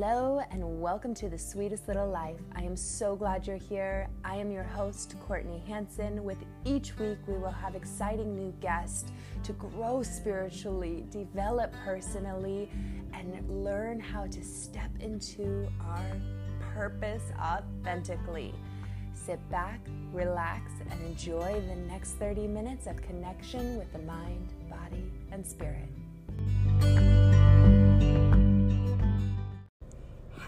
Hello, and welcome to The Sweetest Little Life. I am so glad you're here. I am your host, Courtney Hanson. With each week, we will have exciting new guests to grow spiritually, develop personally, and learn how to step into our purpose authentically. Sit back, relax, and enjoy the next 30 minutes of connection with the mind, body, and spirit.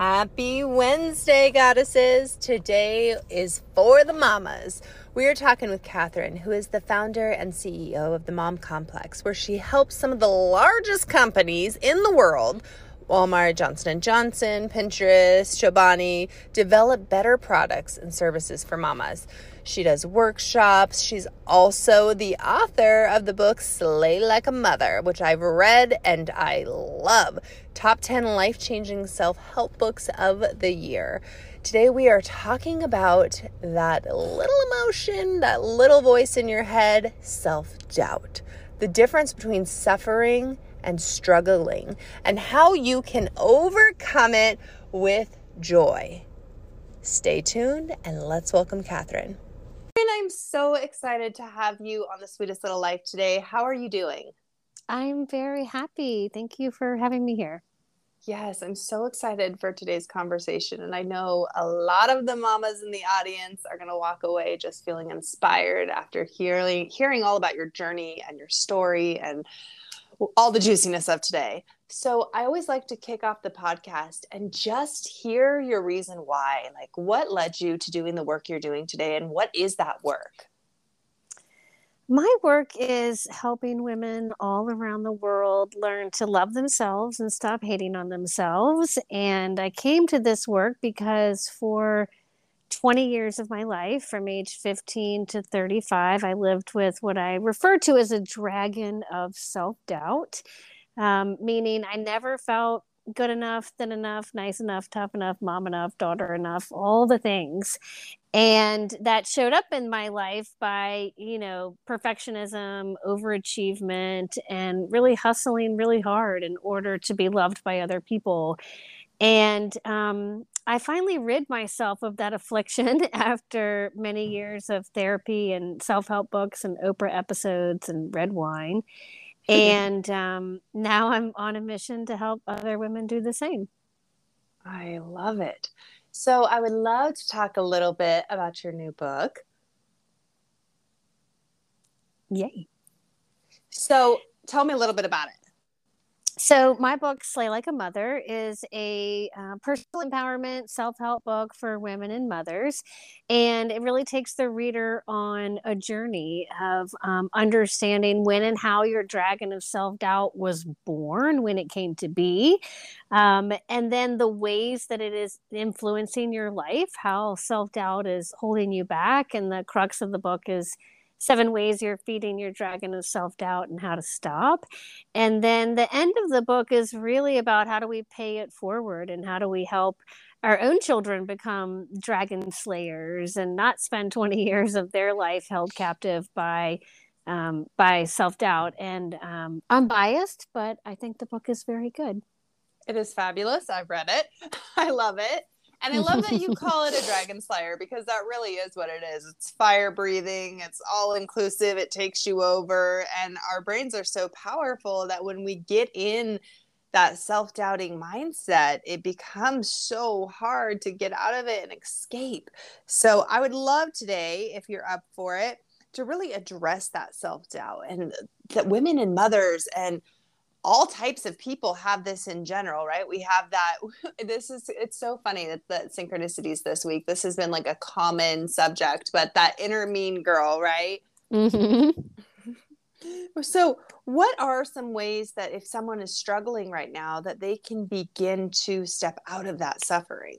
Happy Wednesday, goddesses! Today is for the mamas. We are talking with Katherine, who is the founder and CEO of the Mom Complex, where she helps some of the largest companies in the world Walmart, Johnson & Johnson, Pinterest, Chobani develop better products and services for mamas. She does workshops. She's also the author of the book Slay Like a Mother, which I've read and I love. Top 10 life-changing self-help books of the year. Today we are talking about that little emotion, that little voice in your head, self-doubt. The difference between suffering and struggling, and how you can overcome it with joy. Stay tuned and let's welcome Katherine. I'm so excited to have you on the Sweetest Little Life today. How are you doing? I'm very happy. Thank you for having me here. Yes, I'm so excited for today's conversation. And I know a lot of the mamas in the audience are going to walk away just feeling inspired after hearing hearing all about your journey and your story and all the juiciness of today. So I always like to kick off the podcast and just hear your reason why. Like, what led you to doing the work you're doing today, and what is that work? My work is helping women all around the world learn to love themselves and stop hating on themselves. And I came to this work because for 20 years of my life, from age 15 to 35, I lived with what I refer to as a dragon of self doubt, um, meaning I never felt good enough, thin enough, nice enough, tough enough, mom enough, daughter enough, all the things. And that showed up in my life by, you know, perfectionism, overachievement, and really hustling really hard in order to be loved by other people. And um, I finally rid myself of that affliction after many years of therapy and self help books and Oprah episodes and red wine. And um, now I'm on a mission to help other women do the same. I love it. So, I would love to talk a little bit about your new book. Yay. So, tell me a little bit about it. So, my book, Slay Like a Mother, is a uh, personal empowerment self help book for women and mothers. And it really takes the reader on a journey of um, understanding when and how your dragon of self doubt was born, when it came to be, um, and then the ways that it is influencing your life, how self doubt is holding you back. And the crux of the book is seven ways you're feeding your dragon of self doubt and how to stop. And then the end of the book is really about how do we pay it forward and how do we help our own children become dragon slayers and not spend 20 years of their life held captive by um, by self doubt. And um, I'm biased, but I think the book is very good. It is fabulous. I've read it. I love it. And I love that you call it a dragon slayer because that really is what it is. It's fire breathing, it's all inclusive, it takes you over. And our brains are so powerful that when we get in that self doubting mindset, it becomes so hard to get out of it and escape. So I would love today, if you're up for it, to really address that self doubt and that women and mothers and all types of people have this in general, right? We have that. This is, it's so funny that the synchronicities this week, this has been like a common subject, but that inner mean girl, right? Mm-hmm. so, what are some ways that if someone is struggling right now, that they can begin to step out of that suffering?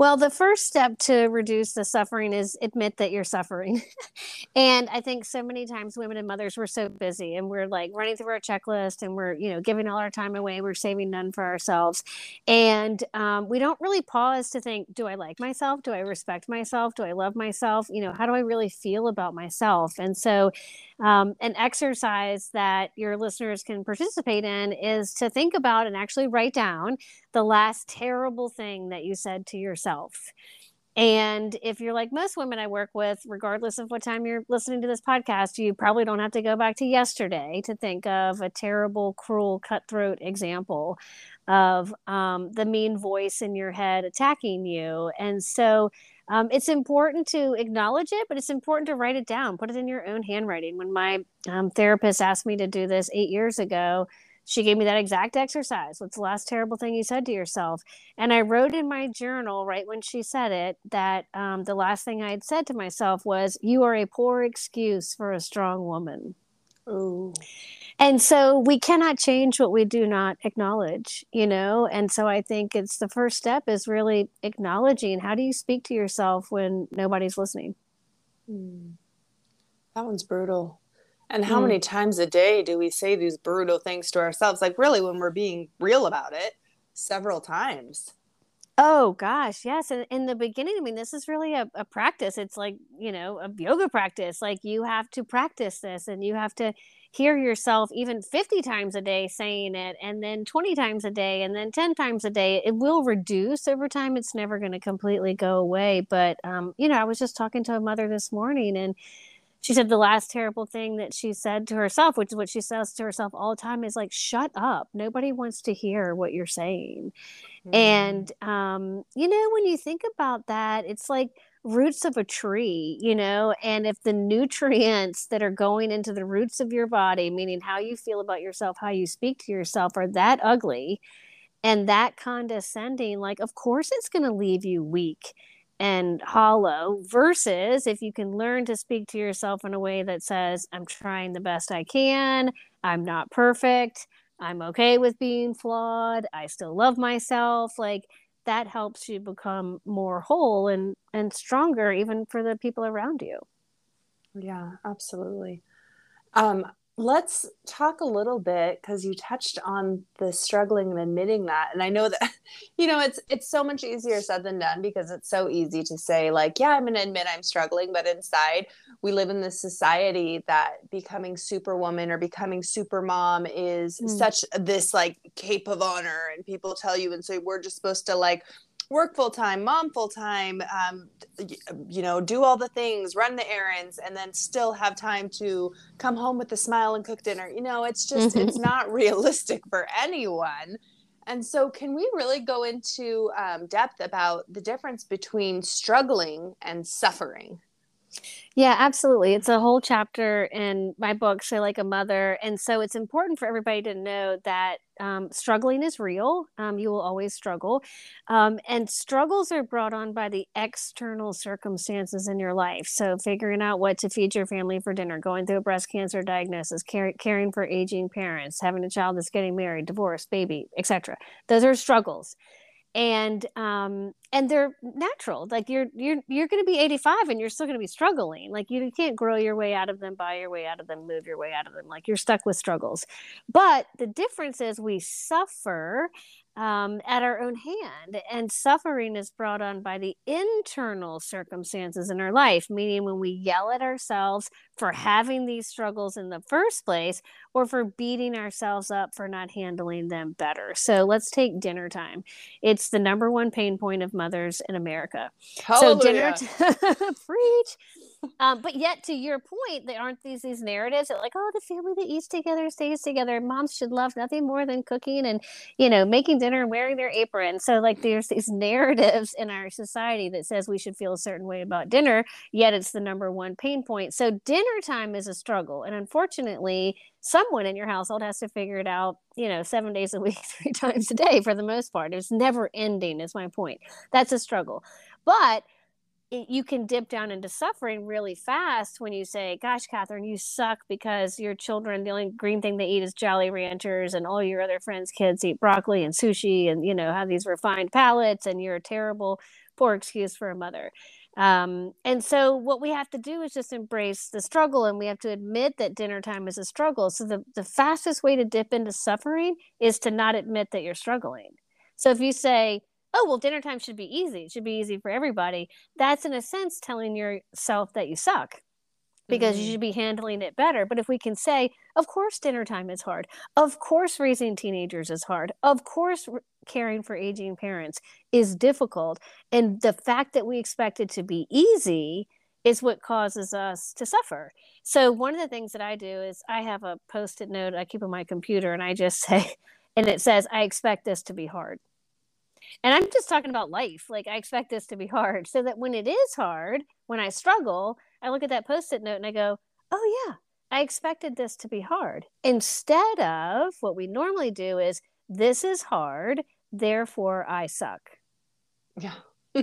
Well, the first step to reduce the suffering is admit that you're suffering. and I think so many times women and mothers we're so busy and we're like running through our checklist and we're, you know, giving all our time away. We're saving none for ourselves. And um, we don't really pause to think, do I like myself? Do I respect myself? Do I love myself? You know, how do I really feel about myself? And so um, an exercise that your listeners can participate in is to think about and actually write down the last terrible thing that you said to yourself. And if you're like most women I work with, regardless of what time you're listening to this podcast, you probably don't have to go back to yesterday to think of a terrible, cruel, cutthroat example of um, the mean voice in your head attacking you. And so um, it's important to acknowledge it, but it's important to write it down, put it in your own handwriting. When my um, therapist asked me to do this eight years ago, she gave me that exact exercise. What's the last terrible thing you said to yourself? And I wrote in my journal right when she said it that um, the last thing I had said to myself was, You are a poor excuse for a strong woman. Ooh. And so we cannot change what we do not acknowledge, you know? And so I think it's the first step is really acknowledging how do you speak to yourself when nobody's listening? Mm. That one's brutal. And how mm. many times a day do we say these brutal things to ourselves? Like, really, when we're being real about it, several times. Oh gosh, yes. And in the beginning, I mean, this is really a, a, practice. It's like, you know, a yoga practice. Like you have to practice this and you have to hear yourself even 50 times a day saying it, and then 20 times a day, and then 10 times a day. It will reduce over time. It's never going to completely go away. But, um, you know, I was just talking to a mother this morning and she said the last terrible thing that she said to herself, which is what she says to herself all the time, is like, shut up. Nobody wants to hear what you're saying. Mm. And, um, you know, when you think about that, it's like roots of a tree, you know, and if the nutrients that are going into the roots of your body, meaning how you feel about yourself, how you speak to yourself, are that ugly and that condescending, like, of course it's going to leave you weak and hollow versus if you can learn to speak to yourself in a way that says i'm trying the best i can. I'm not perfect. I'm okay with being flawed. I still love myself. Like that helps you become more whole and and stronger even for the people around you. Yeah absolutely. Um let's talk a little bit because you touched on the struggling and admitting that and i know that you know it's it's so much easier said than done because it's so easy to say like yeah i'm going to admit i'm struggling but inside we live in this society that becoming superwoman or becoming super mom is mm. such this like cape of honor and people tell you and so we're just supposed to like work full time, mom full time, um, you know, do all the things, run the errands, and then still have time to come home with a smile and cook dinner. You know, it's just, it's not realistic for anyone. And so, can we really go into um, depth about the difference between struggling and suffering? Yeah, absolutely. It's a whole chapter in my book, Slay Like a Mother. And so it's important for everybody to know that um, struggling is real. Um, you will always struggle. Um, and struggles are brought on by the external circumstances in your life. So figuring out what to feed your family for dinner, going through a breast cancer diagnosis, care- caring for aging parents, having a child that's getting married, divorced, baby, etc. Those are struggles and um and they're natural like you're you're you're going to be 85 and you're still going to be struggling like you can't grow your way out of them buy your way out of them move your way out of them like you're stuck with struggles but the difference is we suffer um, at our own hand. And suffering is brought on by the internal circumstances in our life, meaning when we yell at ourselves for having these struggles in the first place or for beating ourselves up for not handling them better. So let's take dinner time. It's the number one pain point of mothers in America. Hallelujah. So dinner t- preach um, but yet, to your point, there aren't these these narratives that like, oh, the family that eats together stays together. Moms should love nothing more than cooking and you know making dinner and wearing their apron. So like, there's these narratives in our society that says we should feel a certain way about dinner. Yet it's the number one pain point. So dinner time is a struggle, and unfortunately, someone in your household has to figure it out. You know, seven days a week, three times a day for the most part. It's never ending. Is my point. That's a struggle, but it, you can dip down into suffering really fast when you say, Gosh, Katherine, you suck because your children, the only green thing they eat is Jolly Ranchers, and all your other friends' kids eat broccoli and sushi and, you know, have these refined palates, and you're a terrible, poor excuse for a mother. Um, and so, what we have to do is just embrace the struggle, and we have to admit that dinner time is a struggle. So, the, the fastest way to dip into suffering is to not admit that you're struggling. So, if you say, oh well dinner time should be easy it should be easy for everybody that's in a sense telling yourself that you suck because Mm-hmm. you should be handling it better. But if we can say, of course, dinner time is hard. Of course, raising teenagers is hard. Of course, caring for aging parents is difficult. And the fact that we expect it to be easy is what causes us to suffer. So, one of the things that I do is I have a post it note I keep on my computer and I just say, and it says, I expect this to be hard. And I'm just talking about life. Like, I expect this to be hard so that when it is hard, when I struggle, I look at that post it note and I go, oh, yeah, I expected this to be hard. Instead of what we normally do is, this is hard, therefore I suck. Yeah.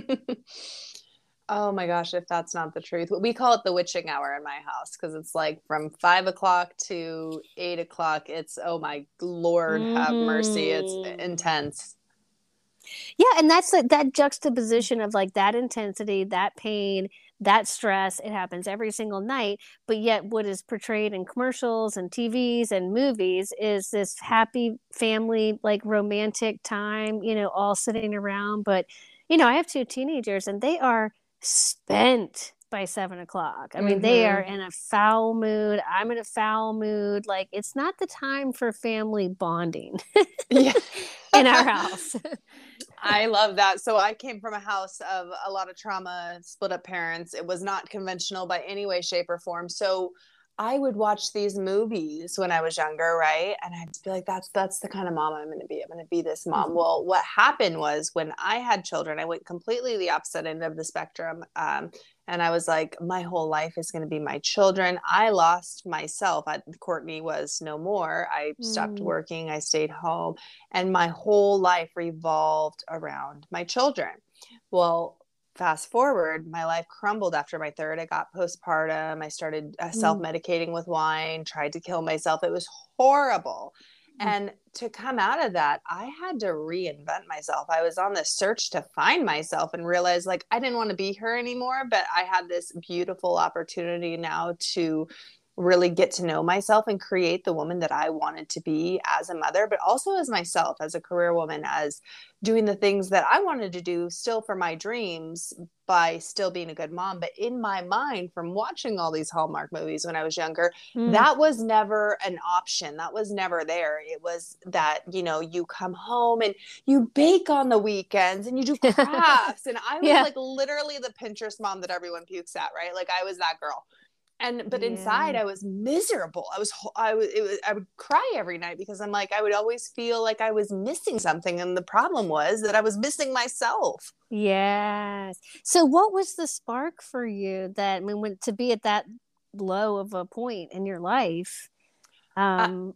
oh my gosh, if that's not the truth. We call it the witching hour in my house because it's like from five o'clock to eight o'clock. It's, oh my Lord, have mercy. It's Mm. intense. Yeah, and that's like that juxtaposition of like that intensity, that pain, that stress. It happens every single night, but yet what is portrayed in commercials and TVs and movies is this happy family, like romantic time, you know, all sitting around. But you know, I have two teenagers and they are spent by seven o'clock. I mean, they Mhm. are in a foul mood. I'm in a foul mood. Like, it's not the time for family bonding in our house. I love that. So I came from a house of a lot of trauma, split up parents. It was not conventional by any way, shape, or form. So I would watch these movies when I was younger, right? And I'd be like, that's that's the kind of mom I'm gonna be. I'm gonna be this mom. Mhm. Well, what happened was when I had children, I went completely the opposite end of the spectrum. Um, and I was like, my whole life is gonna be my children. I lost myself. I, Courtney was no more. I stopped Mm. working, I stayed home and my whole life revolved around my children. Well, fast forward, my life crumbled after my third. I got postpartum. I started uh, Mm. self medicating with wine, tried to kill myself. It was horrible. Mm. And to come out of that, I had to reinvent myself. I was on this search to find myself and realize like I didn't want to be her anymore, but I had this beautiful opportunity now to really get to know myself and create the woman that I wanted to be as a mother, but also as myself, as a career woman, as doing the things that I wanted to do still for my dreams by still being a good mom. But in my mind, from watching all these Hallmark movies when I was younger, Mm. that was never an option. That was never there. It was that, you know, you come home and you bake on the weekends and you do crafts. and I was Yeah. like literally the Pinterest mom that everyone pukes at, right? Like I was that girl and but inside i was miserable i was i was, it was i would cry every night because i'm like i would always feel like i was missing something and the problem was that i was missing myself Yes. So, what was the spark for you that I mean, when to be at that low of a point in your life? Um,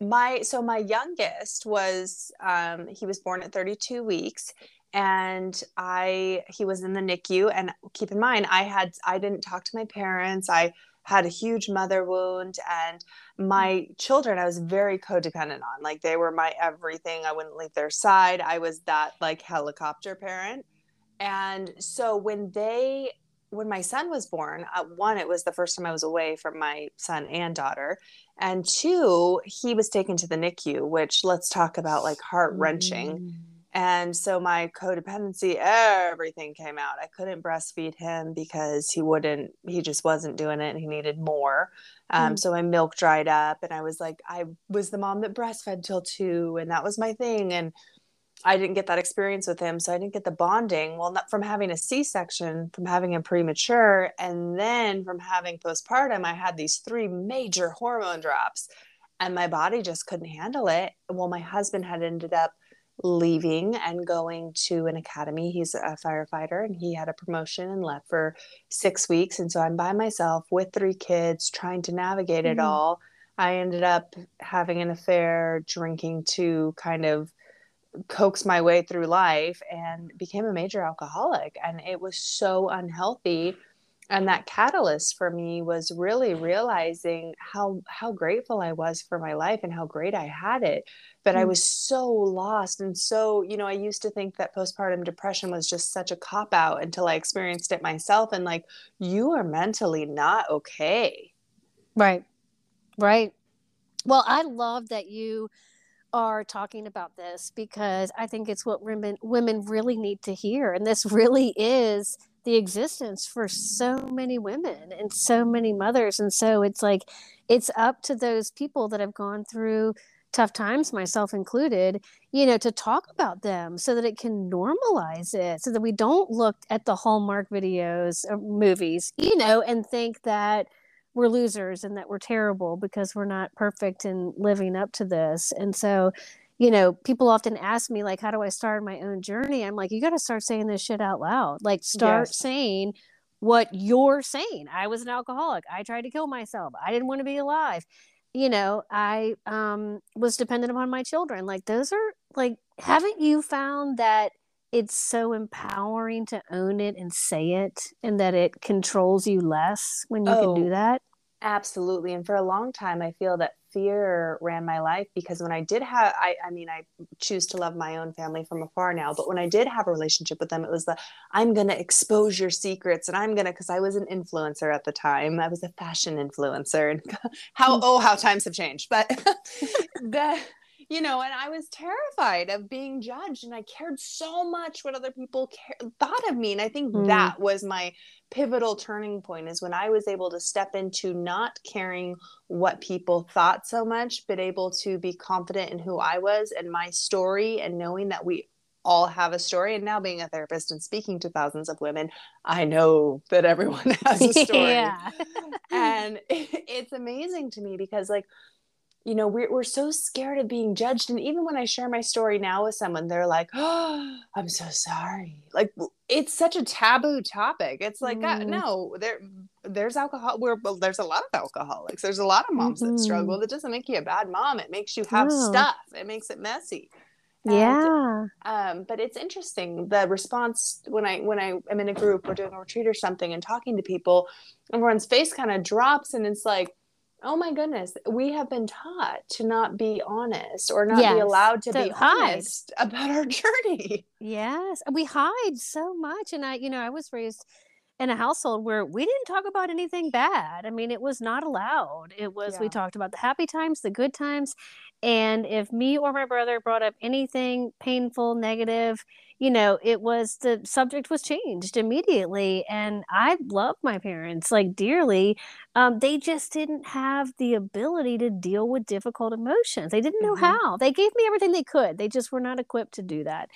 my so my youngest was um he was born at 32 weeks and i he was in the nicu and keep in mind i had i didn't talk to my parents. I had a huge mother wound and my children i was very codependent on. Like they were my everything. I wouldn't leave their side. I was that like helicopter parent. And so when they when my son was born uh, one it was the first time i was away from my son and daughter. And two he was taken to the nicu which let's talk about like heart wrenching. Mm, and so my codependency, everything came out. I couldn't breastfeed him because he wouldn't, he just wasn't doing it and he needed more. Um, Mm. So my milk dried up and I was like, I was the mom that breastfed till two and that was my thing. And I didn't get that experience with him. So I didn't get the bonding. Well, not from having a C section, from having him premature, and then from having postpartum, I had these three major hormone drops and my body just couldn't handle it. Well, my husband had ended up leaving and going to an academy. He's a firefighter and he had a promotion and left for six weeks. And so I'm by myself with three kids trying to navigate it Mhm. all. I ended up having an affair, drinking to kind of coax my way through life and became a major alcoholic. And it was so unhealthy. And that catalyst for me was really realizing how how grateful I was for my life and how great I had it. But I Mm. was so lost and so, you know, I used to think that postpartum depression was just such a cop out until I experienced it myself and like you are mentally not okay. right. Right. Well, I love that you are talking about this because I think it's what women women really need to hear, and this really is the existence for so many women and so many mothers. And so it's like, it's up to those people that have gone through tough times, myself included, you know, to talk about them so that it can normalize it, so that we don't look at the Hallmark videos or movies, you know, and think that we're losers and that we're terrible because we're not perfect in living up to this. And so, you know, people often ask me, like, how do I start my own journey? I'm like, you got to start saying this shit out loud. Like, start yes. saying what you're saying. I was an alcoholic. I tried to kill myself. I didn't want to be alive you know, I um, was dependent upon my children. Like, those are like, haven't you found that it's so empowering to own it and say it and that it controls you less when you oh, can do oh, that? Absolutely. And for a long time, I feel that fear ran my life because when I did have, I, I mean, I choose to love my own family from afar now, but when I did have a relationship with them, it was the, I'm going to expose your secrets and I'm going to, cause I was an influencer at the time. I was a fashion influencer and how, hmm. oh, how times have changed, but that, you know, and I was terrified of being judged, and I cared so much what other people care- thought of me. And I think mm. that was my pivotal turning point is when I was able to step into not caring what people thought so much, but able to be confident in who I was and my story, and knowing that we all have a story. And now, being a therapist and speaking to thousands of women, I know that everyone has a story. yeah. and it, it's amazing to me because, like, you know we're, we're so scared of being judged. And even when i share my story now with someone they're like oh i'm so sorry. Like it's such a taboo topic. It's like mm. uh, no there there's alcohol where well, there's a lot of alcoholics. There's a lot of moms mm-hmm. that struggle. That doesn't make you a bad mom. It makes you have oh. stuff. It makes it messy. And, yeah. um, but it's interesting the response when i when i am in a group or doing a retreat or something and talking to people everyone's face kind of drops and it's like oh my goodness we have been taught to not be honest or not yes, be allowed to, to be hide. honest about our journey yes we hide so much and i you know i was raised in a household where we didn't talk about anything bad i mean it was not allowed it was yeah. we talked about the happy times the good times and if me or my brother brought up anything painful, negative, you know, it was the subject was changed immediately. And I love my parents like dearly. Um, they just didn't have the ability to deal with difficult emotions. They didn't know mm-hmm. how. They gave me everything they could. They just were not equipped to do that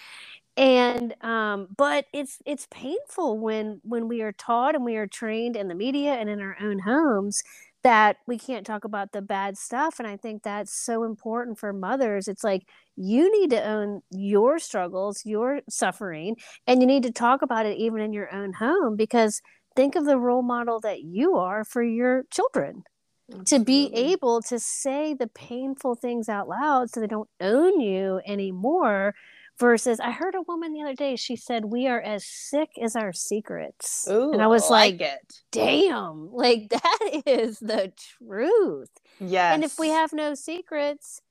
and um, but it's it's painful when when we are taught and we are trained in the media and in our own homes that we can't talk about the bad stuff and i think that's so important for mothers it's like you need to own your struggles your suffering and you need to talk about it even in your own home because think of the role model that you are for your children Absolutely. to be able to say the painful things out loud so they don't own you anymore versus I heard a woman the other day, she said, We are as sick as our secrets. Ooh, and I was like, it. damn, like that is the truth. Yes. And if we have no secrets,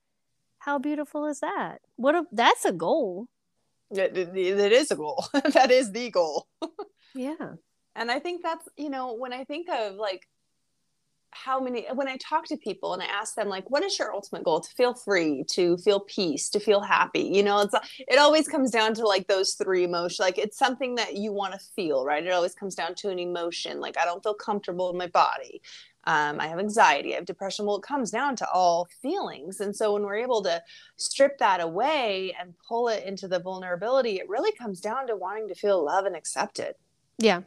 how beautiful is that? What a that's a goal. it, it, it is a goal. that is the goal. yeah. And I think that's, you know, when I think of like how many when i talk to people and i ask them like what is your ultimate goal? To feel free to feel peace to feel happy? You know it's it always comes down to like those three emotions like it's something that you want to feel right? It always comes down to an emotion like i don't feel comfortable in my body. Um, i have anxiety i have depression. Well it comes down to all feelings. And so when we're able to strip that away and pull it into the vulnerability it really comes down to wanting to feel love and accepted. Yeah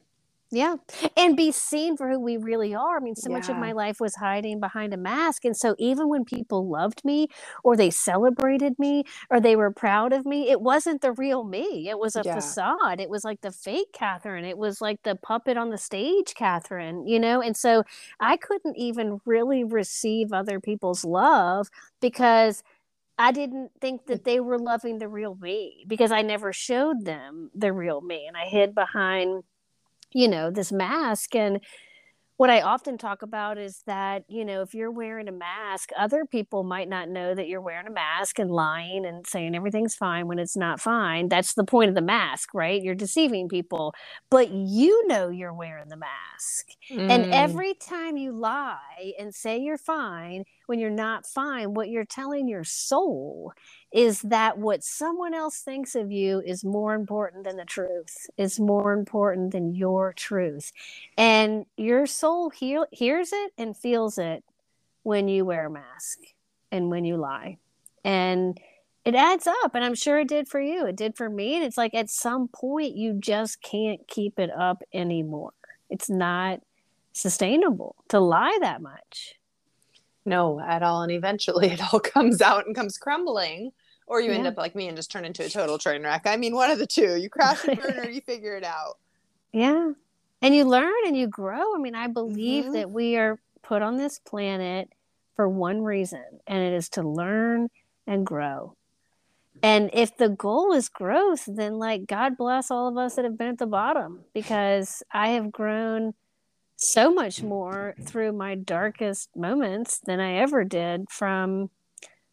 yeah. And be seen for who we really are. I mean, so yeah. much of my life was hiding behind a mask. And so even when people loved me or they celebrated me or they were proud of me, it wasn't the real me. It was a yeah. facade. It was like the fake Katherine. It was like the puppet on the stage, Katherine, you know? And so I couldn't even really receive other people's love because I didn't think that they were loving the real me because I never showed them the real me. And I hid behind you know this mask and what I often talk about is that, you know, if you're wearing a mask, other people might not know that you're wearing a mask and lying and saying everything's fine when it's not fine. That's the point of the mask, right? You're deceiving people, but you know you're wearing the mask. Mm. And every time you lie and say you're fine, when you're not fine, what you're telling your soul is that what someone else thinks of you is more important than the truth, is more important than your truth. And your soul he- hears it and feels it when you wear a mask and when you lie. And it adds up. And I'm sure it did for you. It did for me. And it's like at some point, you just can't keep it up anymore. It's not sustainable to lie that much. No, at all. And eventually it all comes out and comes crumbling. Or you yeah. end up like me and just turn into a total train wreck. I mean, one of the two. You crash and burn or you figure it out. Yeah. And you learn and you grow. I mean, I believe mm-hmm. that we are put on this planet for one reason, and it is to learn and grow. And if the goal is growth, then like God bless all of us that have been at the bottom because I have grown so much more through my darkest moments than I ever did from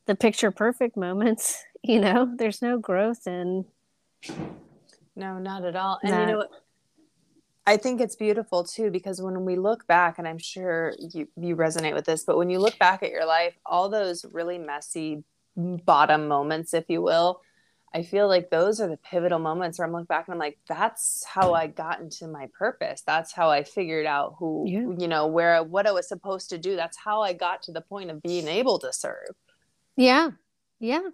the picture perfect moments. You know, there's no growth in. No, not at all. And that. you know? I think it's beautiful too because when we look back, and I'm sure you, you resonate with this, but when you look back at your life, all those really messy bottom moments, if you will, I feel like those are the pivotal moments where I'm looking back and I'm like, that's how I got into my purpose. That's how I figured out who, yeah. you know, where, what I was supposed to do. That's how I got to the point of being able to serve. Yeah. Yeah.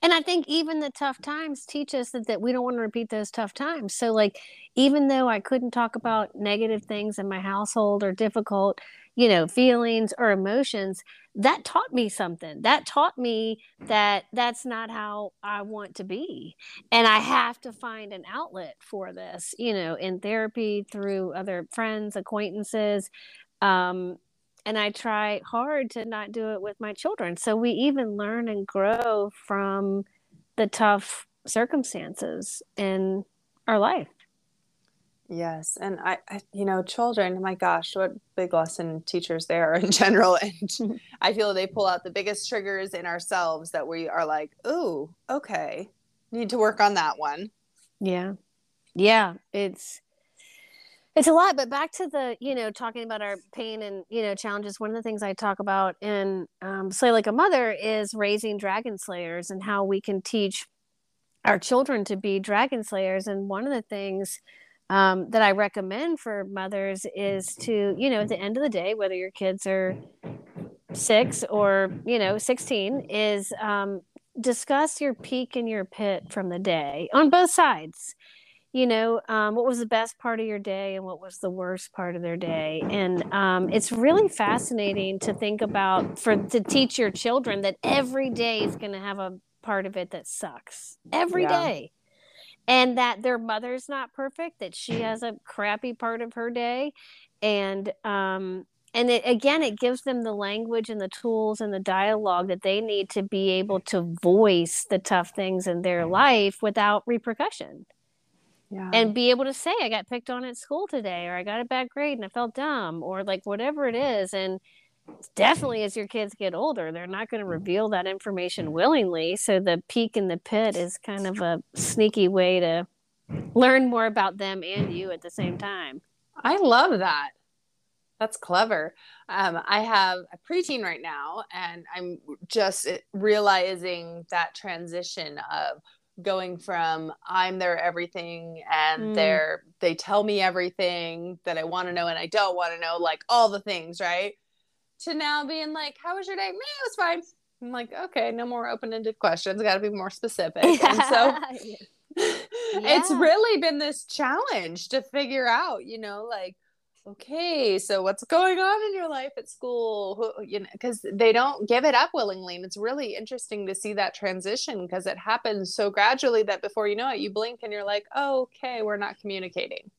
And I think even the tough times teach us that, that we don't want to repeat those tough times. So, like, even though I couldn't talk about negative things in my household or difficult, you know, feelings or emotions, that taught me something. That taught me that that's not how I want to be. And I have to find an outlet for this, you know, in therapy through other friends, acquaintances. Um, and I try hard to not do it with my children. So we even learn and grow from the tough circumstances in our life. Yes, and I, I, you know, children. My gosh, what big lesson teachers there are in general, and I feel they pull out the biggest triggers in ourselves that we are like, "Ooh, okay, need to work on that one." Yeah, yeah, it's it's a lot. But back to the, you know, talking about our pain and you know challenges. One of the things I talk about in um, Slay Like a Mother is raising dragon slayers and how we can teach our children to be dragon slayers. And one of the things um, that I recommend for mothers is to, you know, at the end of the day, whether your kids are six or, you know, 16, is um, discuss your peak and your pit from the day on both sides. You know, um, what was the best part of your day and what was the worst part of their day? And um, it's really fascinating to think about for to teach your children that every day is going to have a part of it that sucks every yeah. day and that their mother's not perfect that she has a crappy part of her day and um and it, again it gives them the language and the tools and the dialogue that they need to be able to voice the tough things in their life without repercussion. Yeah. and be able to say i got picked on at school today or i got a bad grade and i felt dumb or like whatever it is and definitely as your kids get older they're not going to reveal that information willingly so the peak in the pit is kind of a sneaky way to learn more about them and you at the same time. I love that. That's clever. Um, i have a preteen right now and i'm just realizing that transition of going from i'm their everything and mm. they're they tell me everything that i want to know and i don't want to know like all the things right to now being like, "How was your day?" Man, it was fine. I'm like, okay, no more open-ended questions. Got to be more specific. And so yeah. it's really been this challenge to figure out, you know, like, okay, so what's going on in your life at school? You know, because they don't give it up willingly, and it's really interesting to see that transition because it happens so gradually that before you know it, you blink and you're like, oh, okay, we're not communicating.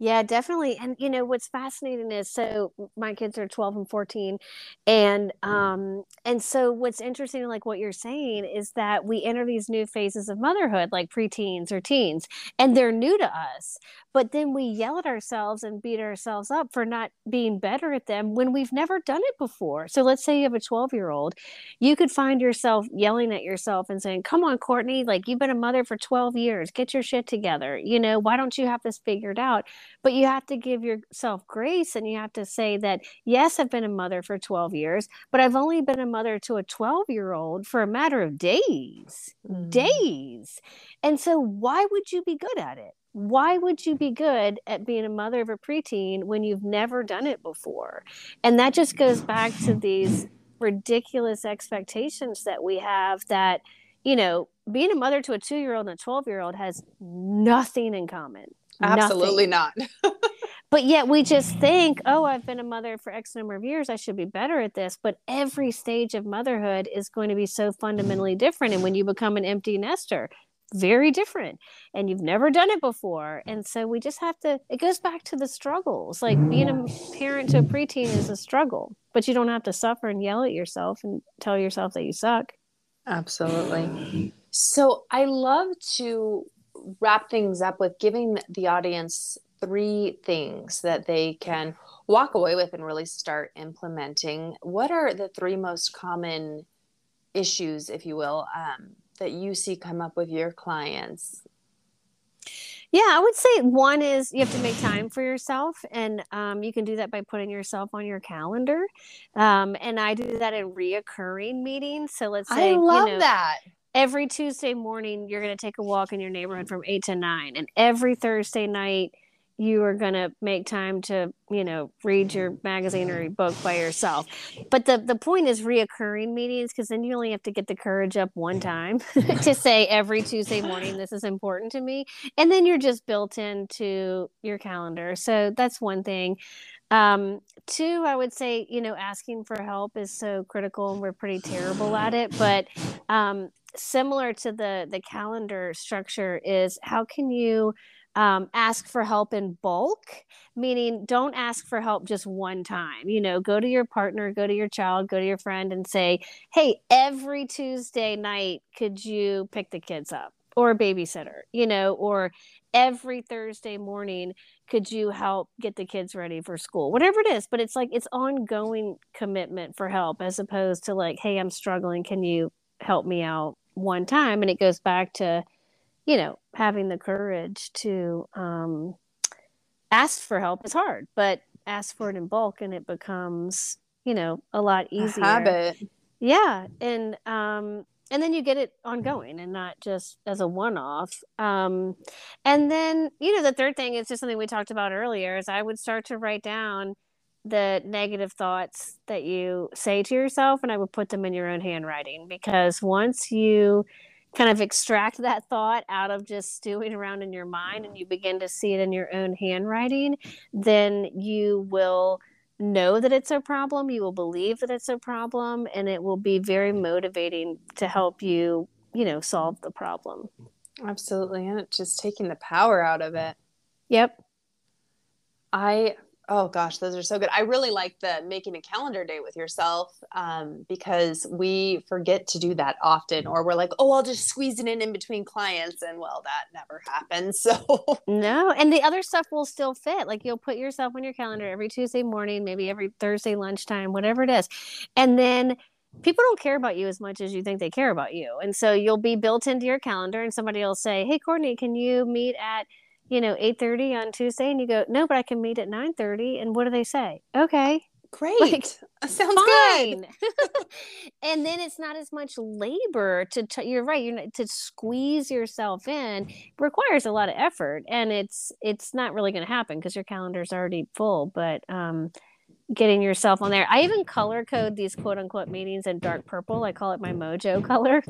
Yeah, definitely. And you know what's fascinating is so my kids are 12 and 14 and um and so what's interesting like what you're saying is that we enter these new phases of motherhood like preteens or teens and they're new to us. But then we yell at ourselves and beat ourselves up for not being better at them when we've never done it before. So let's say you have a 12-year-old, you could find yourself yelling at yourself and saying, "Come on, Courtney, like you've been a mother for 12 years. Get your shit together. You know, why don't you have this figured out?" But you have to give yourself grace and you have to say that yes i've been a mother for 12 years but i've only been a mother to a 12 year old for a matter of days mm. days and so why would you be good at it why would you be good at being a mother of a preteen when you've never done it before? And that just goes back to these ridiculous expectations that we have that, you know, being a mother to a two year old and a 12 year old has nothing in common. Absolutely nothing. not. but yet we just think, oh, I've been a mother for X number of years. I should be better at this. But every stage of motherhood is going to be so fundamentally different. And when you become an empty nester, very different and you've never done it before and so we just have to it goes back to the struggles like being a parent to a preteen is a struggle but you don't have to suffer and yell at yourself and tell yourself that you suck absolutely so i love to wrap things up with giving the audience three things that they can walk away with and really start implementing what are the three most common issues if you will um, that you see come up with your clients? Yeah, I would say one is you have to make time for yourself, and um, you can do that by putting yourself on your calendar. Um, and I do that in reoccurring meetings. So let's say I love you know, that every Tuesday morning you're going to take a walk in your neighborhood from eight to nine, and every Thursday night you are going to make time to you know read your magazine or your book by yourself. But the the point is reoccurring meetings because then you only have to get the courage up one time to say every tuesday morning this is important to me and then you're just built into your calendar. So that's one thing. Um, two i would say you know asking for help is so critical and we're pretty terrible at it but um, similar to the the calendar structure is how can you um, ask for help in bulk, meaning don't ask for help just one time. You know, go to your partner, go to your child, go to your friend and say, hey, every Tuesday night, could you pick the kids up? Or a babysitter, you know, or every Thursday morning, could you help get the kids ready for school? Whatever it is, but it's like it's ongoing commitment for help as opposed to like, hey, I'm struggling. Can you help me out one time? And it goes back to, you know, having the courage to um, ask for help is hard, but ask for it in bulk and it becomes, you know, a lot easier. A habit. Yeah. And, um, and then you get it ongoing and not just as a one-off um, and then you know the third thing is just something we talked about earlier is i would start to write down the negative thoughts that you say to yourself and i would put them in your own handwriting because once you kind of extract that thought out of just stewing around in your mind and you begin to see it in your own handwriting, then you will know that it's a problem. You will believe that it's a problem, and it will be very motivating to help you, you know, solve the problem. Absolutely. And it's just taking the power out of it. Yep. I Oh gosh, those are so good. I really like the making a calendar day with yourself um, because we forget to do that often, or we're like, oh, I'll just squeeze it in in between clients, and well, that never happens. So no, and the other stuff will still fit. Like you'll put yourself on your calendar every Tuesday morning, maybe every Thursday lunchtime, whatever it is, and then people don't care about you as much as you think they care about you, and so you'll be built into your calendar, and somebody will say, hey, Courtney, can you meet at you know, 8:30 on Tuesday and you go, "No, but I can meet at 9:30." And what do they say? Okay. Great. Like, Sounds fine. good. and then it's not as much labor to t- you're right, you're not, to squeeze yourself in requires a lot of effort and it's it's not really going to happen because your calendar's already full, but um getting yourself on there. I even color code these quote unquote meetings in dark purple. I call it my mojo color.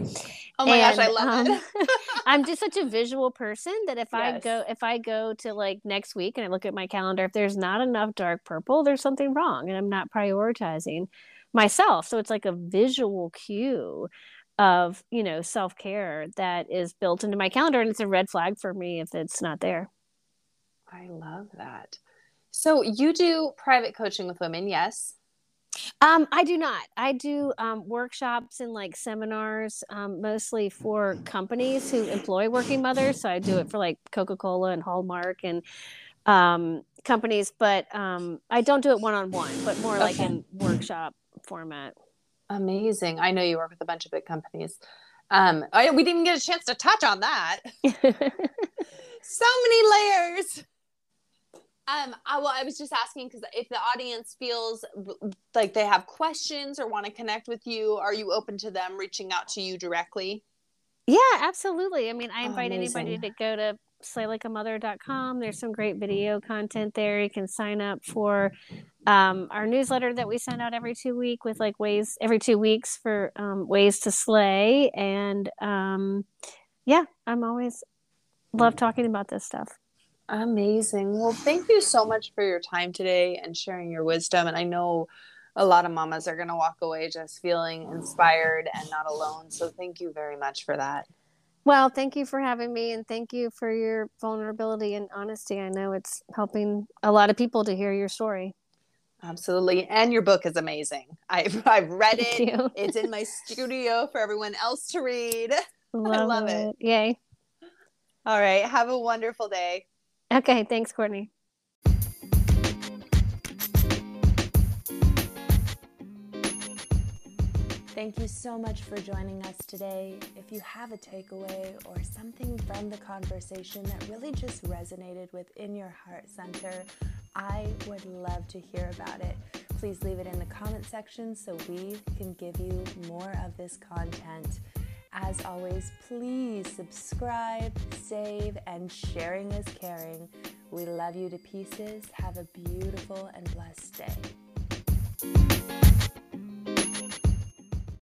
Oh my and, gosh, I love um, it. I'm just such a visual person that if yes. I go if I go to like next week and I look at my calendar, if there's not enough dark purple, there's something wrong and I'm not prioritizing myself. So it's like a visual cue of, you know, self-care that is built into my calendar and it's a red flag for me if it's not there. I love that. So you do private coaching with women, yes? Um, I do not. I do um, workshops and like seminars, um, mostly for companies who employ working mothers. So I do it for like Coca Cola and Hallmark and um, companies, but um, I don't do it one on one, but more okay. like in workshop format. Amazing. I know you work with a bunch of big companies. Um, I, we didn't get a chance to touch on that. so many layers. Um, I, well, I was just asking because if the audience feels like they have questions or want to connect with you, are you open to them reaching out to you directly? Yeah, absolutely. I mean, I invite Oh, anybody to go to slaylikeamother.com. There's some great video content there. You can sign up for um, our newsletter that we send out every two week with like ways every two weeks for um, ways to slay. And um, yeah, I'm always love talking about this stuff. Amazing. Well, thank you so much for your time today and sharing your wisdom. And I know a lot of mamas are going to walk away just feeling inspired and not alone. So thank you very much for that. Well, thank you for having me and thank you for your vulnerability and honesty. I know it's helping a lot of people to hear your story. Absolutely. And your book is amazing. I've, I've read Thank it. It's in my studio for everyone else to read. Love, love it. Yay. All right. Have a wonderful day. Okay, thanks, Courtney. Thank you so much for joining us today. If you have a takeaway or something from the conversation that really just resonated within your heart center, I would love to hear about it. Please leave it in the comment section so we can give you more of this content. As always, please subscribe, save, and sharing is caring. We love you to pieces. Have a beautiful and blessed day.